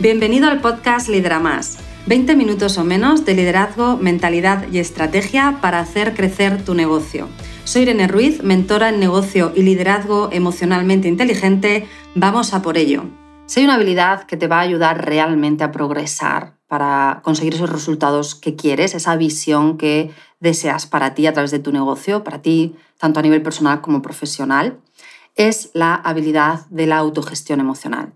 Bienvenido al podcast Lidera Más. 20 minutos o menos de liderazgo, mentalidad y estrategia para hacer crecer tu negocio. Soy Irene Ruiz, mentora en negocio y liderazgo emocionalmente inteligente. Vamos a por ello. Soy una habilidad que te va a ayudar realmente a progresar para conseguir esos resultados que quieres, esa visión que deseas para ti a través de tu negocio, para ti tanto a nivel personal como profesional, es la habilidad de la autogestión emocional.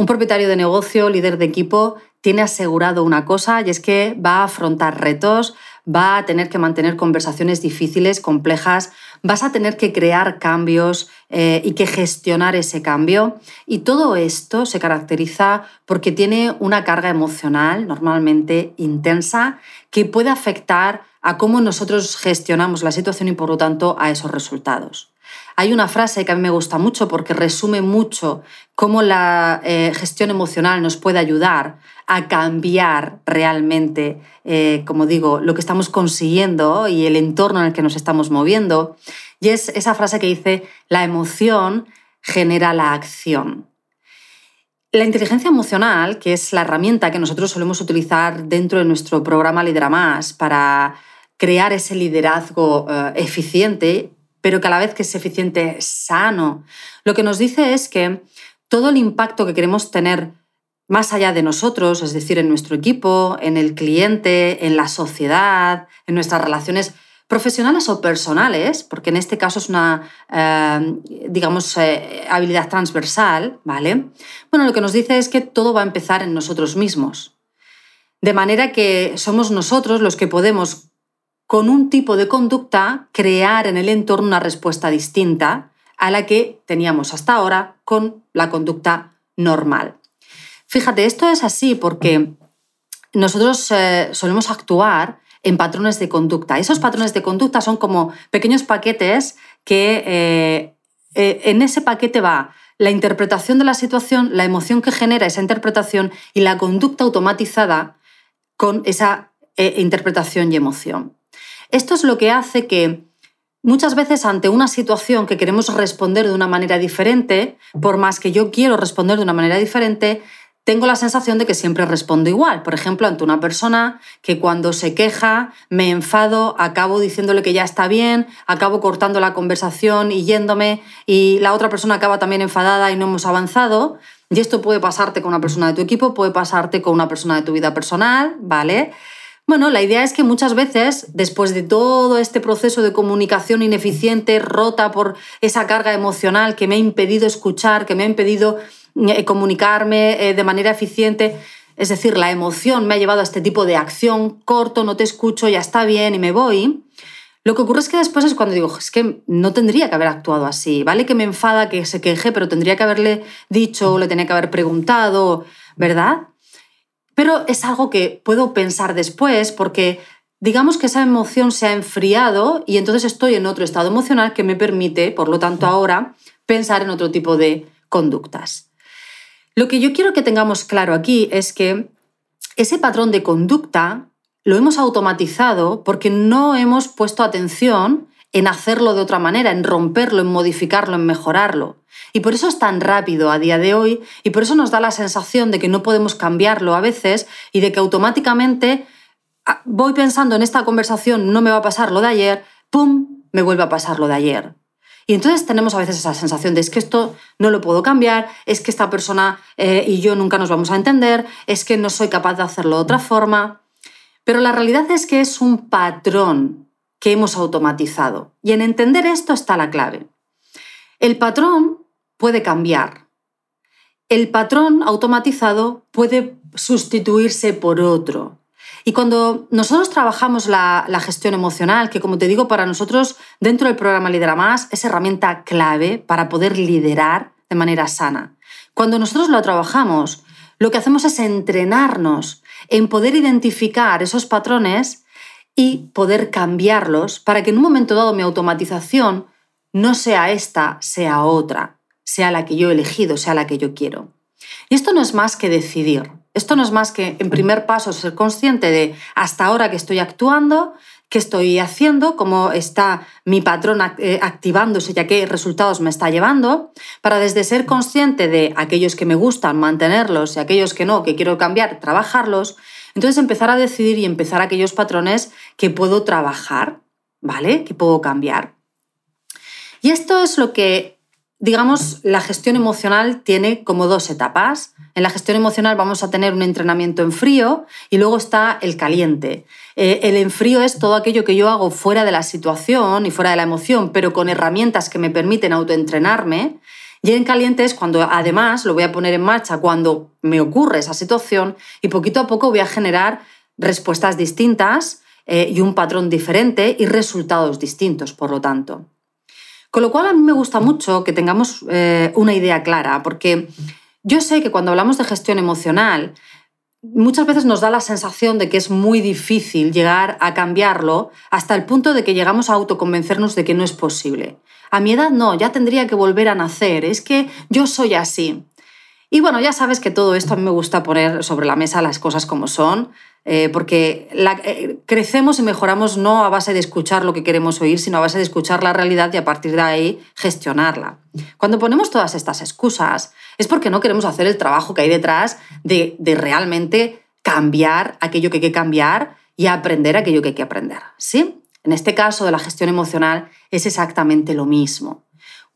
Un propietario de negocio, líder de equipo, tiene asegurado una cosa y es que va a afrontar retos, va a tener que mantener conversaciones difíciles, complejas, vas a tener que crear cambios eh, y que gestionar ese cambio. Y todo esto se caracteriza porque tiene una carga emocional normalmente intensa que puede afectar a cómo nosotros gestionamos la situación y por lo tanto a esos resultados. Hay una frase que a mí me gusta mucho porque resume mucho cómo la eh, gestión emocional nos puede ayudar a cambiar realmente, eh, como digo, lo que estamos consiguiendo y el entorno en el que nos estamos moviendo. Y es esa frase que dice, la emoción genera la acción. La inteligencia emocional, que es la herramienta que nosotros solemos utilizar dentro de nuestro programa Lidera Más para crear ese liderazgo eh, eficiente, pero que a la vez que es eficiente, sano. Lo que nos dice es que todo el impacto que queremos tener más allá de nosotros, es decir, en nuestro equipo, en el cliente, en la sociedad, en nuestras relaciones profesionales o personales, porque en este caso es una, eh, digamos, eh, habilidad transversal, ¿vale? Bueno, lo que nos dice es que todo va a empezar en nosotros mismos. De manera que somos nosotros los que podemos con un tipo de conducta crear en el entorno una respuesta distinta a la que teníamos hasta ahora con la conducta normal. Fíjate, esto es así porque nosotros eh, solemos actuar en patrones de conducta. Esos patrones de conducta son como pequeños paquetes que eh, eh, en ese paquete va la interpretación de la situación, la emoción que genera esa interpretación y la conducta automatizada con esa interpretación y emoción. Esto es lo que hace que muchas veces ante una situación que queremos responder de una manera diferente, por más que yo quiero responder de una manera diferente, tengo la sensación de que siempre respondo igual. Por ejemplo, ante una persona que cuando se queja, me enfado, acabo diciéndole que ya está bien, acabo cortando la conversación y yéndome, y la otra persona acaba también enfadada y no hemos avanzado. Y esto puede pasarte con una persona de tu equipo, puede pasarte con una persona de tu vida personal, ¿vale? Bueno, la idea es que muchas veces, después de todo este proceso de comunicación ineficiente, rota por esa carga emocional que me ha impedido escuchar, que me ha impedido eh, comunicarme eh, de manera eficiente, es decir, la emoción me ha llevado a este tipo de acción, corto, no te escucho, ya está bien y me voy. Lo que ocurre es que después es cuando digo, es que no tendría que haber actuado así, ¿vale? Que me enfada, que se queje, pero tendría que haberle dicho, le tenía que haber preguntado, ¿verdad? Pero es algo que puedo pensar después porque digamos que esa emoción se ha enfriado y entonces estoy en otro estado emocional que me permite, por lo tanto ahora, pensar en otro tipo de conductas. Lo que yo quiero que tengamos claro aquí es que ese patrón de conducta lo hemos automatizado porque no hemos puesto atención en hacerlo de otra manera, en romperlo, en modificarlo, en mejorarlo. Y por eso es tan rápido a día de hoy y por eso nos da la sensación de que no podemos cambiarlo a veces y de que automáticamente ah, voy pensando en esta conversación, no me va a pasar lo de ayer, ¡pum!, me vuelve a pasar lo de ayer. Y entonces tenemos a veces esa sensación de es que esto no lo puedo cambiar, es que esta persona eh, y yo nunca nos vamos a entender, es que no soy capaz de hacerlo de otra forma. Pero la realidad es que es un patrón que hemos automatizado. Y en entender esto está la clave. El patrón puede cambiar. El patrón automatizado puede sustituirse por otro. Y cuando nosotros trabajamos la, gestión emocional, que como te digo, para nosotros dentro del programa Lidera Más es herramienta clave para poder liderar de manera sana. Cuando nosotros lo trabajamos, lo que hacemos es entrenarnos en poder identificar esos patrones y poder cambiarlos para que en un momento dado mi automatización no sea esta, sea otra, sea la que yo he elegido, sea la que yo quiero. Y esto no es más que decidir. Esto no es más que, en primer paso, ser consciente de hasta ahora que estoy actuando, qué estoy haciendo, cómo está mi patrón eh, activándose y a qué resultados me está llevando, para desde ser consciente de aquellos que me gustan, mantenerlos y aquellos que no, que quiero cambiar, trabajarlos, entonces empezar a decidir y empezar aquellos patrones que puedo trabajar, ¿vale? Que puedo cambiar. Y esto es lo que digamos, la gestión emocional tiene como dos etapas. En la gestión emocional vamos a tener un entrenamiento en frío y luego está el caliente. Eh, el en frío es todo aquello que yo hago fuera de la situación y fuera de la emoción, pero con herramientas que me permiten autoentrenarme. Y en caliente es cuando además lo voy a poner en marcha cuando me ocurre esa situación y poquito a poco voy a generar respuestas distintas eh, y un patrón diferente y resultados distintos, por lo tanto. Con lo cual a mí me gusta mucho que tengamos eh, una idea clara, porque yo sé que cuando hablamos de gestión emocional, muchas veces nos da la sensación de que es muy difícil llegar a cambiarlo hasta el punto de que llegamos a autoconvencernos de que no es posible. A mi edad no, ya tendría que volver a nacer, es que yo soy así. Y bueno, ya sabes que todo esto a mí me gusta poner sobre la mesa las cosas como son, eh, porque eh, crecemos y mejoramos no a base de escuchar lo que queremos oír, sino a base de escuchar la realidad y a partir de ahí gestionarla. Cuando ponemos todas estas excusas es porque no queremos hacer el trabajo que hay detrás de, de realmente cambiar aquello que hay que cambiar y aprender aquello que hay que aprender. ¿sí? En este caso de la gestión emocional es exactamente lo mismo.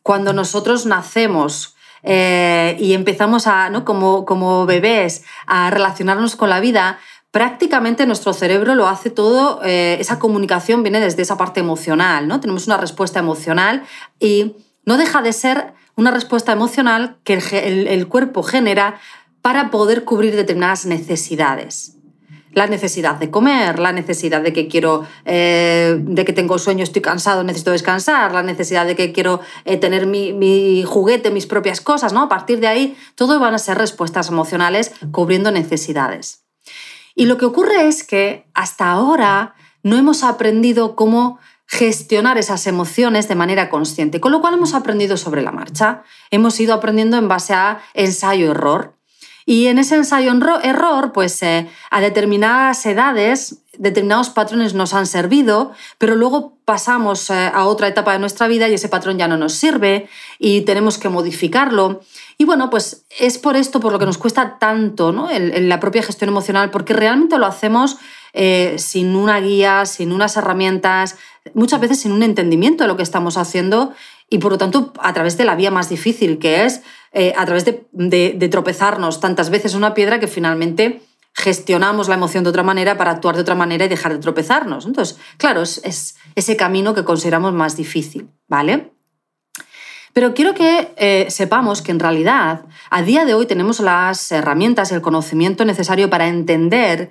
Cuando nosotros nacemos eh, y empezamos a, ¿no? como, como bebés a relacionarnos con la vida, prácticamente nuestro cerebro lo hace todo, eh, esa comunicación viene desde esa parte emocional, ¿no? Tenemos una respuesta emocional y no deja de ser una respuesta emocional que el, cuerpo genera para poder cubrir determinadas necesidades. La necesidad de comer, la necesidad de que quiero, eh, de que tengo sueño, estoy cansado, necesito descansar, la necesidad de que quiero eh, tener mi, juguete, mis propias cosas, ¿no? A partir de ahí, todo van a ser respuestas emocionales cubriendo necesidades. Y lo que ocurre es que hasta ahora no hemos aprendido cómo gestionar esas emociones de manera consciente, con lo cual hemos aprendido sobre la marcha. Hemos ido aprendiendo en base a ensayo-error. Y en ese ensayo-error, pues eh, a determinadas edades, determinados patrones nos han servido, pero luego pasamos eh, a otra etapa de nuestra vida y ese patrón ya no nos sirve y tenemos que modificarlo. Y bueno, pues es por esto por lo que nos cuesta tanto ¿no? la propia gestión emocional, porque realmente lo hacemos eh, sin una guía, sin unas herramientas, muchas veces sin un entendimiento de lo que estamos haciendo y por lo tanto a través de la vía más difícil, que es eh, a través de, tropezarnos tantas veces una piedra que finalmente gestionamos la emoción de otra manera para actuar de otra manera y dejar de tropezarnos. Entonces, claro, es, es ese camino que consideramos más difícil, ¿vale? Pero quiero que eh, sepamos que en realidad a día de hoy tenemos las herramientas y el conocimiento necesario para entender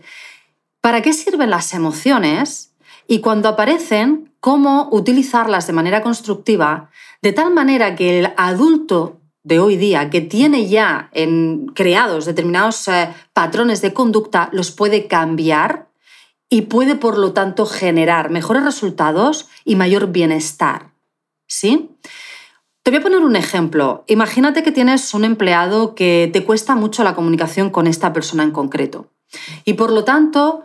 para qué sirven las emociones y cuando aparecen, cómo utilizarlas de manera constructiva, de tal manera que el adulto de hoy día, que tiene ya en, creados determinados eh, patrones de conducta, los puede cambiar y puede, por lo tanto, generar mejores resultados y mayor bienestar. ¿Sí? Te voy a poner un ejemplo. Imagínate que tienes un empleado que te cuesta mucho la comunicación con esta persona en concreto. Y por lo tanto,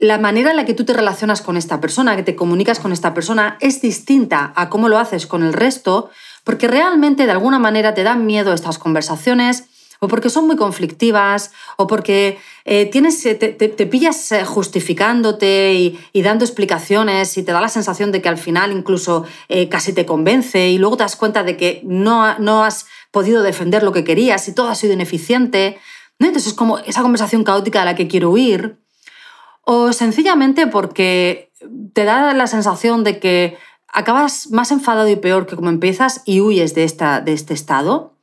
la manera en la que tú te relacionas con esta persona, que te comunicas con esta persona, es distinta a cómo lo haces con el resto, porque realmente de alguna manera te dan miedo estas conversaciones o porque son muy conflictivas, o porque eh, tienes, te, pillas eh, justificándote y, dando explicaciones y te da la sensación de que al final incluso eh, casi te convence y luego te das cuenta de que no, no has podido defender lo que querías y todo ha sido ineficiente. Entonces es como esa conversación caótica de la que quiero huir. O sencillamente porque te da la sensación de que acabas más enfadado y peor que como empiezas y huyes de, esta, de este estado.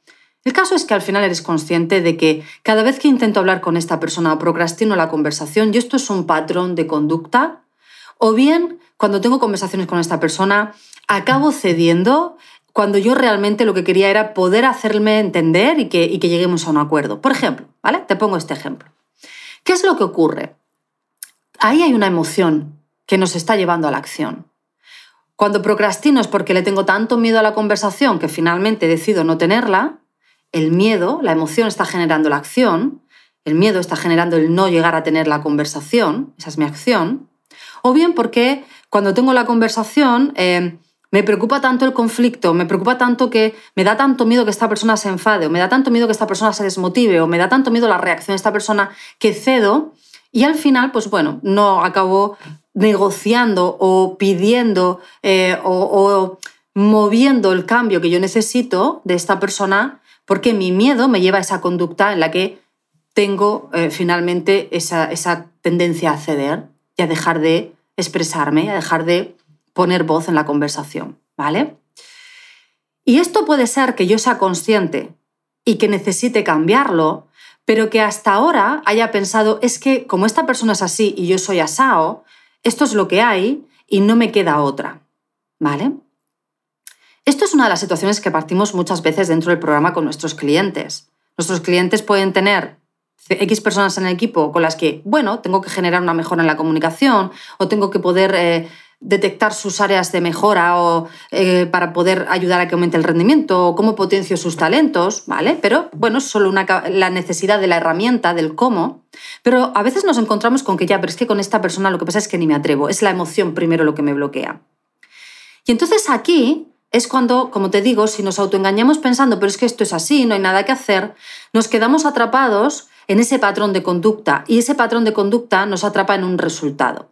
El caso es que al final eres consciente de que cada vez que intento hablar con esta persona o procrastino la conversación, y esto es un patrón de conducta, o bien cuando tengo conversaciones con esta persona, acabo cediendo cuando yo realmente lo que quería era poder hacerme entender y que, y que lleguemos a un acuerdo. Por ejemplo, ¿vale? Te pongo este ejemplo. ¿Qué es lo que ocurre? Ahí hay una emoción que nos está llevando a la acción. Cuando procrastino es porque le tengo tanto miedo a la conversación que finalmente decido no tenerla, el miedo, la emoción está generando la acción, el miedo está generando el no llegar a tener la conversación, esa es mi acción, o bien porque cuando tengo la conversación, eh, me preocupa tanto el conflicto, me preocupa tanto que me da tanto miedo que esta persona se enfade, o me da tanto miedo que esta persona se desmotive, o me da tanto miedo la reacción de esta persona que cedo y al final, pues bueno, no acabo negociando o pidiendo eh, o, moviendo el cambio que yo necesito de esta persona porque mi miedo me lleva a esa conducta en la que tengo eh, finalmente esa, esa tendencia a ceder y a dejar de expresarme, a dejar de poner voz en la conversación, ¿vale? Y esto puede ser que yo sea consciente y que necesite cambiarlo, pero que hasta ahora haya pensado, es que como esta persona es así y yo soy asao, esto es lo que hay y no me queda otra, ¿vale? Esto es una de las situaciones que partimos muchas veces dentro del programa con nuestros clientes. Nuestros clientes pueden tener X personas en el equipo con las que, bueno, tengo que generar una mejora en la comunicación o tengo que poder eh, detectar sus áreas de mejora o eh, para poder ayudar a que aumente el rendimiento o cómo potencio sus talentos, ¿vale? Pero bueno, es solo una, la necesidad de la herramienta, del cómo. Pero a veces nos encontramos con que ya, pero es que con esta persona lo que pasa es que ni me atrevo, es la emoción primero lo que me bloquea. Y entonces aquí es cuando, como te digo, si nos autoengañamos pensando, pero es que esto es así, no hay nada que hacer, nos quedamos atrapados en ese patrón de conducta y ese patrón de conducta nos atrapa en un resultado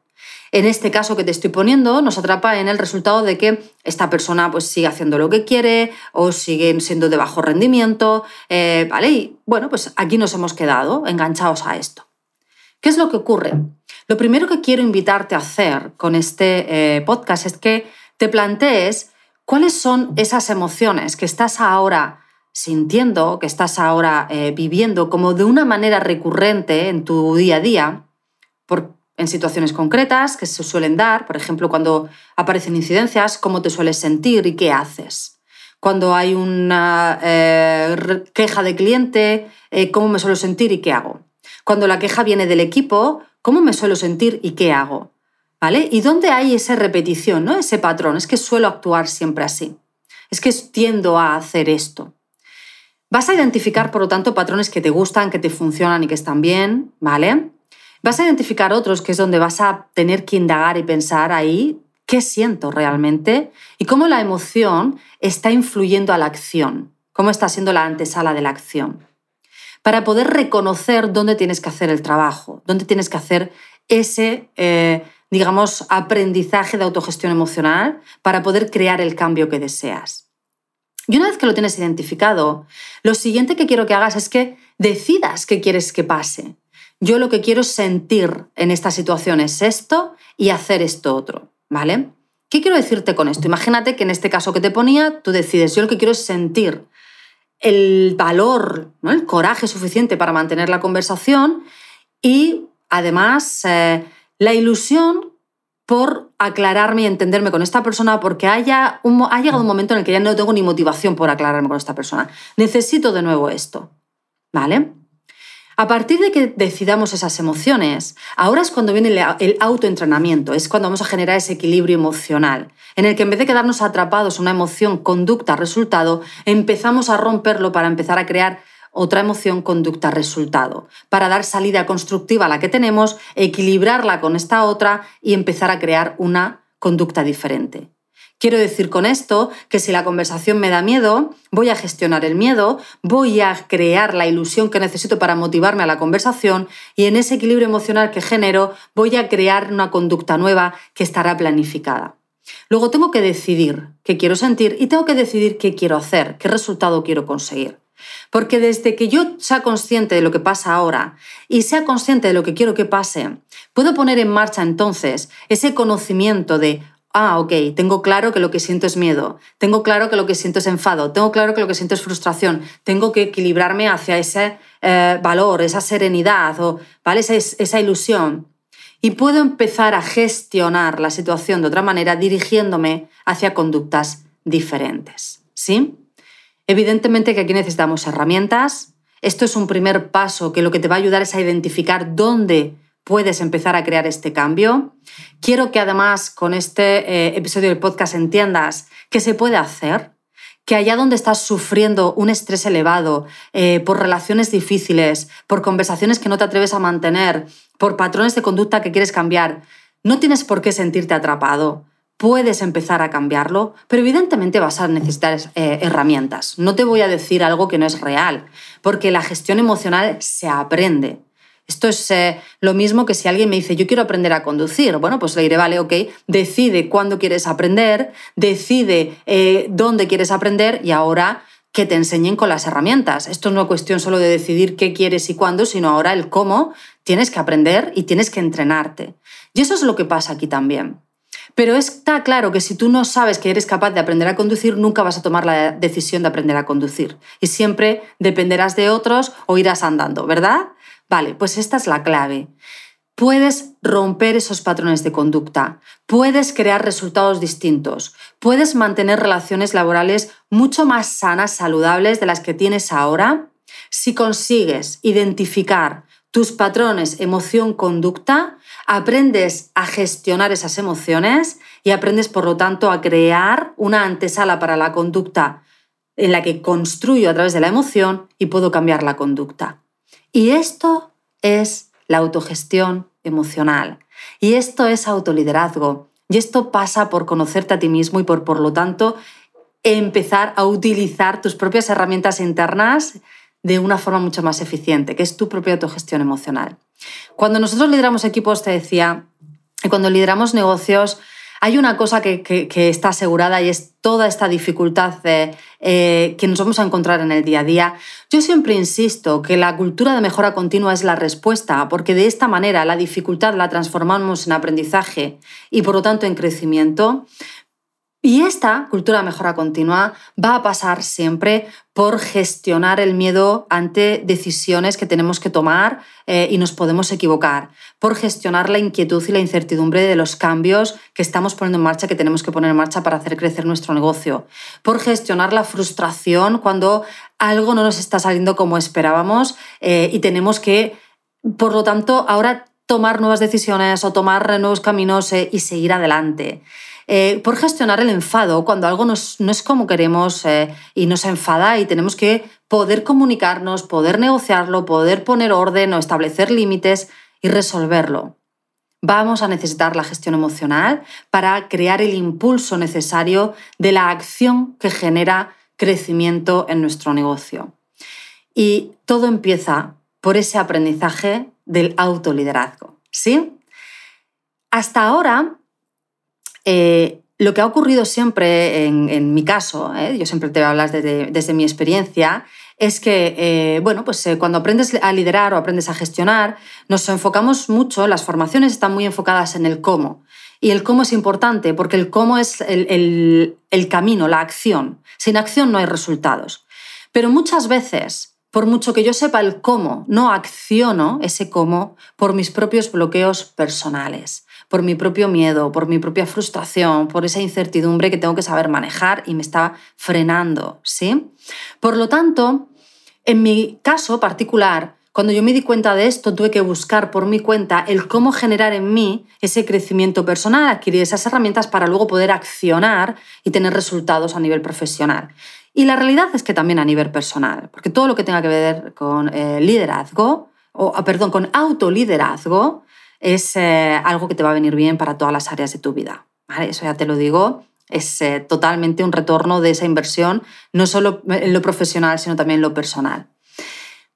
en este caso que te estoy poniendo, nos atrapa en el resultado de que esta persona pues, sigue haciendo lo que quiere o sigue siendo de bajo rendimiento, eh, ¿vale? Y bueno, pues aquí nos hemos quedado enganchados a esto. ¿Qué es lo que ocurre? Lo primero que quiero invitarte a hacer con este eh, podcast es que te plantees cuáles son esas emociones que estás ahora sintiendo, que estás ahora eh, viviendo como de una manera recurrente en tu día a día, por, en situaciones concretas que se suelen dar, por ejemplo, cuando aparecen incidencias, cómo te sueles sentir y qué haces. Cuando hay una eh, queja de cliente, eh, cómo me suelo sentir y qué hago. Cuando la queja viene del equipo, cómo me suelo sentir y qué hago. ¿Vale? ¿Y dónde hay esa repetición, ¿no? ese patrón? Es que suelo actuar siempre así. Es que tiendo a hacer esto. Vas a identificar, por lo tanto, patrones que te gustan, que te funcionan y que están bien, ¿vale? Vas a identificar otros que es donde vas a tener que indagar y pensar ahí qué siento realmente y cómo la emoción está influyendo a la acción, cómo está siendo la antesala de la acción. Para poder reconocer dónde tienes que hacer el trabajo, dónde tienes que hacer ese, eh, digamos, aprendizaje de autogestión emocional para poder crear el cambio que deseas. Y una vez que lo tienes identificado, lo siguiente que quiero que hagas es que decidas qué quieres que pase yo lo que quiero sentir en esta situación es esto y hacer esto otro, ¿vale? ¿Qué quiero decirte con esto? Imagínate que en este caso que te ponía, tú decides, yo lo que quiero es sentir el valor, el coraje suficiente para mantener la conversación y además eh, la ilusión por aclararme y entenderme con esta persona porque haya ha llegado un momento en el que ya no tengo ni motivación por aclararme con esta persona. Necesito de nuevo esto, ¿vale? A partir de que decidamos esas emociones, ahora es cuando viene el autoentrenamiento, es cuando vamos a generar ese equilibrio emocional, en el que en vez de quedarnos atrapados en una emoción, conducta, resultado, empezamos a romperlo para empezar a crear otra emoción, conducta, resultado, para dar salida constructiva a la que tenemos, equilibrarla con esta otra y empezar a crear una conducta diferente. Quiero decir con esto que si la conversación me da miedo, voy a gestionar el miedo, voy a crear la ilusión que necesito para motivarme a la conversación y en ese equilibrio emocional que genero voy a crear una conducta nueva que estará planificada. Luego tengo que decidir qué quiero sentir y tengo que decidir qué quiero hacer, qué resultado quiero conseguir. Porque desde que yo sea consciente de lo que pasa ahora y sea consciente de lo que quiero que pase, puedo poner en marcha entonces ese conocimiento de, ah, ok, tengo claro que lo que siento es miedo, tengo claro que lo que siento es enfado, tengo claro que lo que siento es frustración, tengo que equilibrarme hacia ese eh, valor, esa serenidad o ¿vale? esa, esa ilusión. Y puedo empezar a gestionar la situación de otra manera dirigiéndome hacia conductas diferentes. ¿Sí? Evidentemente que aquí necesitamos herramientas. Esto es un primer paso que lo que te va a ayudar es a identificar dónde puedes empezar a crear este cambio. Quiero que además con este eh, episodio del podcast entiendas que se puede hacer, que allá donde estás sufriendo un estrés elevado eh, por relaciones difíciles, por conversaciones que no te atreves a mantener, por patrones de conducta que quieres cambiar, No tienes por qué sentirte atrapado. Puedes empezar a cambiarlo, pero evidentemente vas a necesitar eh, herramientas. No te voy a decir algo que no es real, porque la gestión emocional se aprende. Esto es eh, lo mismo que si alguien me dice, yo quiero aprender a conducir. Bueno, pues le diré, vale, ok, decide cuándo quieres aprender, decide eh, dónde quieres aprender y ahora que te enseñen con las herramientas. Esto no es cuestión solo de decidir qué quieres y cuándo, sino ahora el cómo tienes que aprender y tienes que entrenarte. Y eso es lo que pasa aquí también. Pero está claro que si tú no sabes que eres capaz de aprender a conducir, nunca vas a tomar la decisión de aprender a conducir. Y siempre dependerás de otros o irás andando, ¿verdad? Vale, pues esta es la clave. Puedes romper esos patrones de conducta, puedes crear resultados distintos, puedes mantener relaciones laborales mucho más sanas, saludables de las que tienes ahora si consigues identificar tus patrones emoción-conducta, aprendes a gestionar esas emociones y aprendes, por lo tanto, a crear una antesala para la conducta en la que construyo a través de la emoción y puedo cambiar la conducta. Y esto es la autogestión emocional. Y esto es autoliderazgo. Y esto pasa por conocerte a ti mismo y por, por lo tanto, empezar a utilizar tus propias herramientas internas de una forma mucho más eficiente, que es tu propia autogestión emocional. Cuando nosotros lideramos equipos, te decía, y cuando lideramos negocios, hay una cosa que, está asegurada y es toda esta dificultad eh, que nos vamos a encontrar en el día a día. Yo siempre insisto que la cultura de mejora continua es la respuesta, porque de esta manera la dificultad la transformamos en aprendizaje y por lo tanto en crecimiento. Y esta cultura mejora continua va a pasar siempre por gestionar el miedo ante decisiones que tenemos que tomar eh, y nos podemos equivocar, por gestionar la inquietud y la incertidumbre de los cambios que estamos poniendo en marcha, que tenemos que poner en marcha para hacer crecer nuestro negocio, por gestionar la frustración cuando algo no nos está saliendo como esperábamos eh, y tenemos que, por lo tanto, ahora tomar nuevas decisiones o tomar nuevos caminos eh, y seguir adelante. Eh, por gestionar el enfado cuando algo no es como queremos eh, y nos enfada y tenemos que poder comunicarnos, poder negociarlo, poder poner orden o establecer límites y resolverlo. Vamos a necesitar la gestión emocional para crear el impulso necesario de la acción que genera crecimiento en nuestro negocio. Y todo empieza por ese aprendizaje del autoliderazgo. ¿Sí? Hasta ahora eh, lo que ha ocurrido siempre en, mi caso, ¿eh? yo siempre te voy a hablar desde, mi experiencia, es que, eh, bueno, pues cuando aprendes a liderar o aprendes a gestionar, nos enfocamos mucho, las formaciones están muy enfocadas en el cómo. Y el cómo es importante porque el cómo es el, el camino, la acción. Sin acción no hay resultados. Pero muchas veces, por mucho que yo sepa el cómo, no acciono ese cómo por mis propios bloqueos personales por mi propio miedo, por mi propia frustración, por esa incertidumbre que tengo que saber manejar y me está frenando, ¿sí? Por lo tanto, en mi caso particular, cuando yo me di cuenta de esto, tuve que buscar por mi cuenta el cómo generar en mí ese crecimiento personal, adquirir esas herramientas para luego poder accionar y tener resultados a nivel profesional. Y la realidad es que también a nivel personal, porque todo lo que tenga que ver con eh, liderazgo, o ah, perdón, con autoliderazgo, es eh, algo que te va a venir bien para todas las áreas de tu vida. Eso ya te lo digo, es eh, totalmente un retorno de esa inversión, no solo en lo profesional, sino también en lo personal.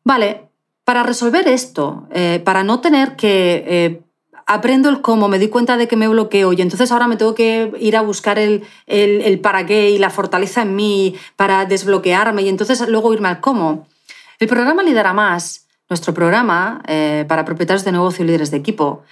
Vale, para resolver esto, eh, para no tener que... aprendo el cómo, me doy cuenta de que me bloqueo y entonces ahora me tengo que ir a buscar el, el, el para qué y la fortaleza en mí para desbloquearme y entonces luego irme al cómo. El programa Lidera Más nuestro programa eh, para propietarios de negocio y líderes de equipo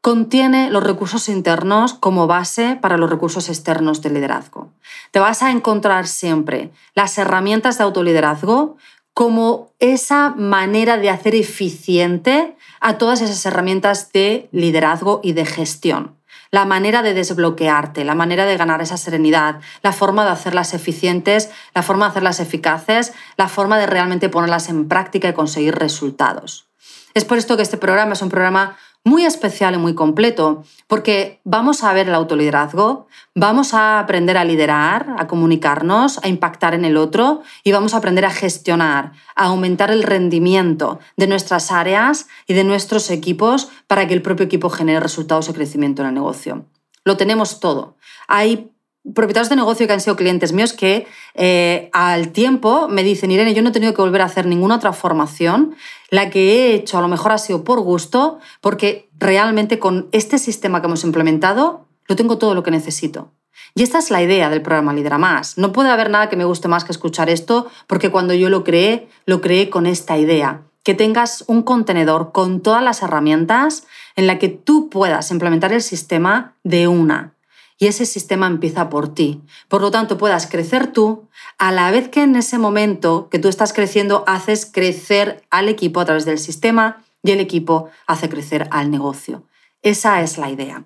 contiene los recursos internos como base para los recursos externos de liderazgo. Te vas a encontrar siempre las herramientas de autoliderazgo como esa manera de hacer eficiente a todas esas herramientas de liderazgo y de gestión la manera de desbloquearte, la manera de ganar esa serenidad, la forma de hacerlas eficientes, la forma de hacerlas eficaces, la forma de realmente ponerlas en práctica y conseguir resultados. Es por esto que este programa es un programa muy especial y muy completo, porque vamos a ver el autoliderazgo, vamos a aprender a liderar, a comunicarnos, a impactar en el otro y vamos a aprender a gestionar, a aumentar el rendimiento de nuestras áreas y de nuestros equipos para que el propio equipo genere resultados y crecimiento en el negocio. Lo tenemos todo. Hay propietarios de negocio que han sido clientes míos que eh, al tiempo me dicen, Irene, yo no he tenido que volver a hacer ninguna otra formación, la que he hecho a lo mejor ha sido por gusto, porque realmente con este sistema que hemos implementado lo tengo todo lo que necesito. Y esta es la idea del programa Lidera Más. No puede haber nada que me guste más que escuchar esto, porque cuando yo lo creé, lo creé con esta idea. Que tengas un contenedor con todas las herramientas en la que tú puedas implementar el sistema de una y ese sistema empieza por ti. Por lo tanto, puedas crecer tú a la vez que en ese momento que tú estás creciendo haces crecer al equipo a través del sistema y el equipo hace crecer al negocio. Esa es la idea.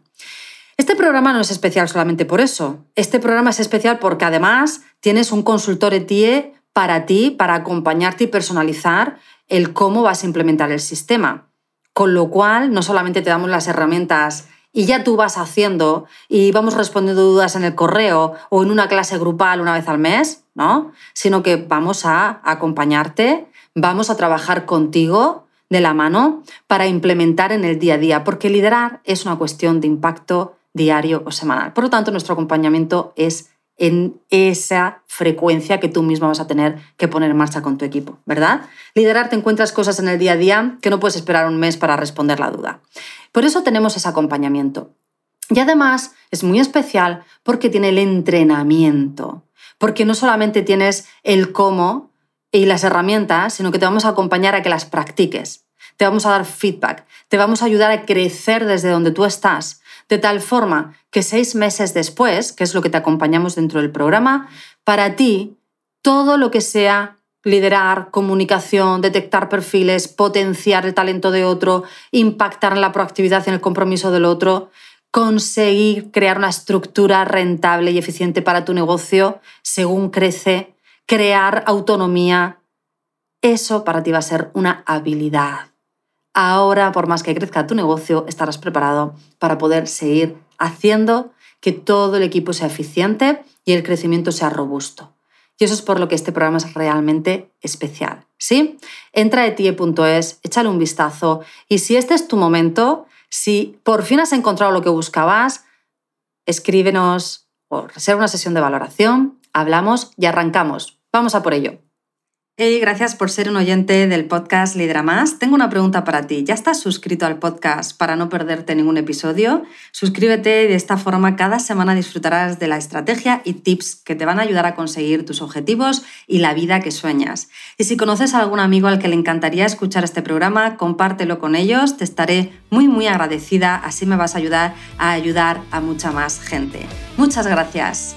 Este programa no es especial solamente por eso. Este programa es especial porque además tienes un consultor ETIE para ti, para acompañarte y personalizar el cómo vas a implementar el sistema. Con lo cual, no solamente te damos las herramientas y ya tú vas haciendo y vamos respondiendo dudas en el correo o en una clase grupal una vez al mes, ¿no? Sino que vamos a acompañarte, vamos a trabajar contigo de la mano para implementar en el día a día, porque liderar es una cuestión de impacto diario o semanal. Por lo tanto, nuestro acompañamiento es en esa frecuencia que tú mismo vas a tener que poner en marcha con tu equipo, ¿verdad? Liderar te encuentras cosas en el día a día que no puedes esperar un mes para responder la duda. Por eso tenemos ese acompañamiento. Y además es muy especial porque tiene el entrenamiento, porque no solamente tienes el cómo y las herramientas, sino que te vamos a acompañar a que las practiques. Te vamos a dar feedback, te vamos a ayudar a crecer desde donde tú estás, de tal forma que seis meses después, que es lo que te acompañamos dentro del programa, para ti todo lo que sea liderar, comunicación, detectar perfiles, potenciar el talento de otro, impactar en la proactividad y en el compromiso del otro, conseguir crear una estructura rentable y eficiente para tu negocio según crece, crear autonomía. Eso para ti va a ser una habilidad. Ahora, por más que crezca tu negocio, estarás preparado para poder seguir haciendo que todo el equipo sea eficiente y el crecimiento sea robusto. Y eso es por lo que este programa es realmente especial. ¿Sí? Entra a etie.es, échale un vistazo y si este es tu momento, si por fin has encontrado lo que buscabas, escríbenos o reserva una sesión de valoración, hablamos y arrancamos. Vamos a por ello. Hey, gracias por ser un oyente del podcast Lidera Más. Tengo una pregunta para ti. ¿Ya estás suscrito al podcast para no perderte ningún episodio? Suscríbete de esta forma cada semana disfrutarás de la estrategia y tips que te van a ayudar a conseguir tus objetivos y la vida que sueñas. Y si conoces a algún amigo al que le encantaría escuchar este programa, compártelo con ellos. Te estaré muy, muy agradecida. Así me vas a ayudar a ayudar a mucha más gente. Muchas gracias.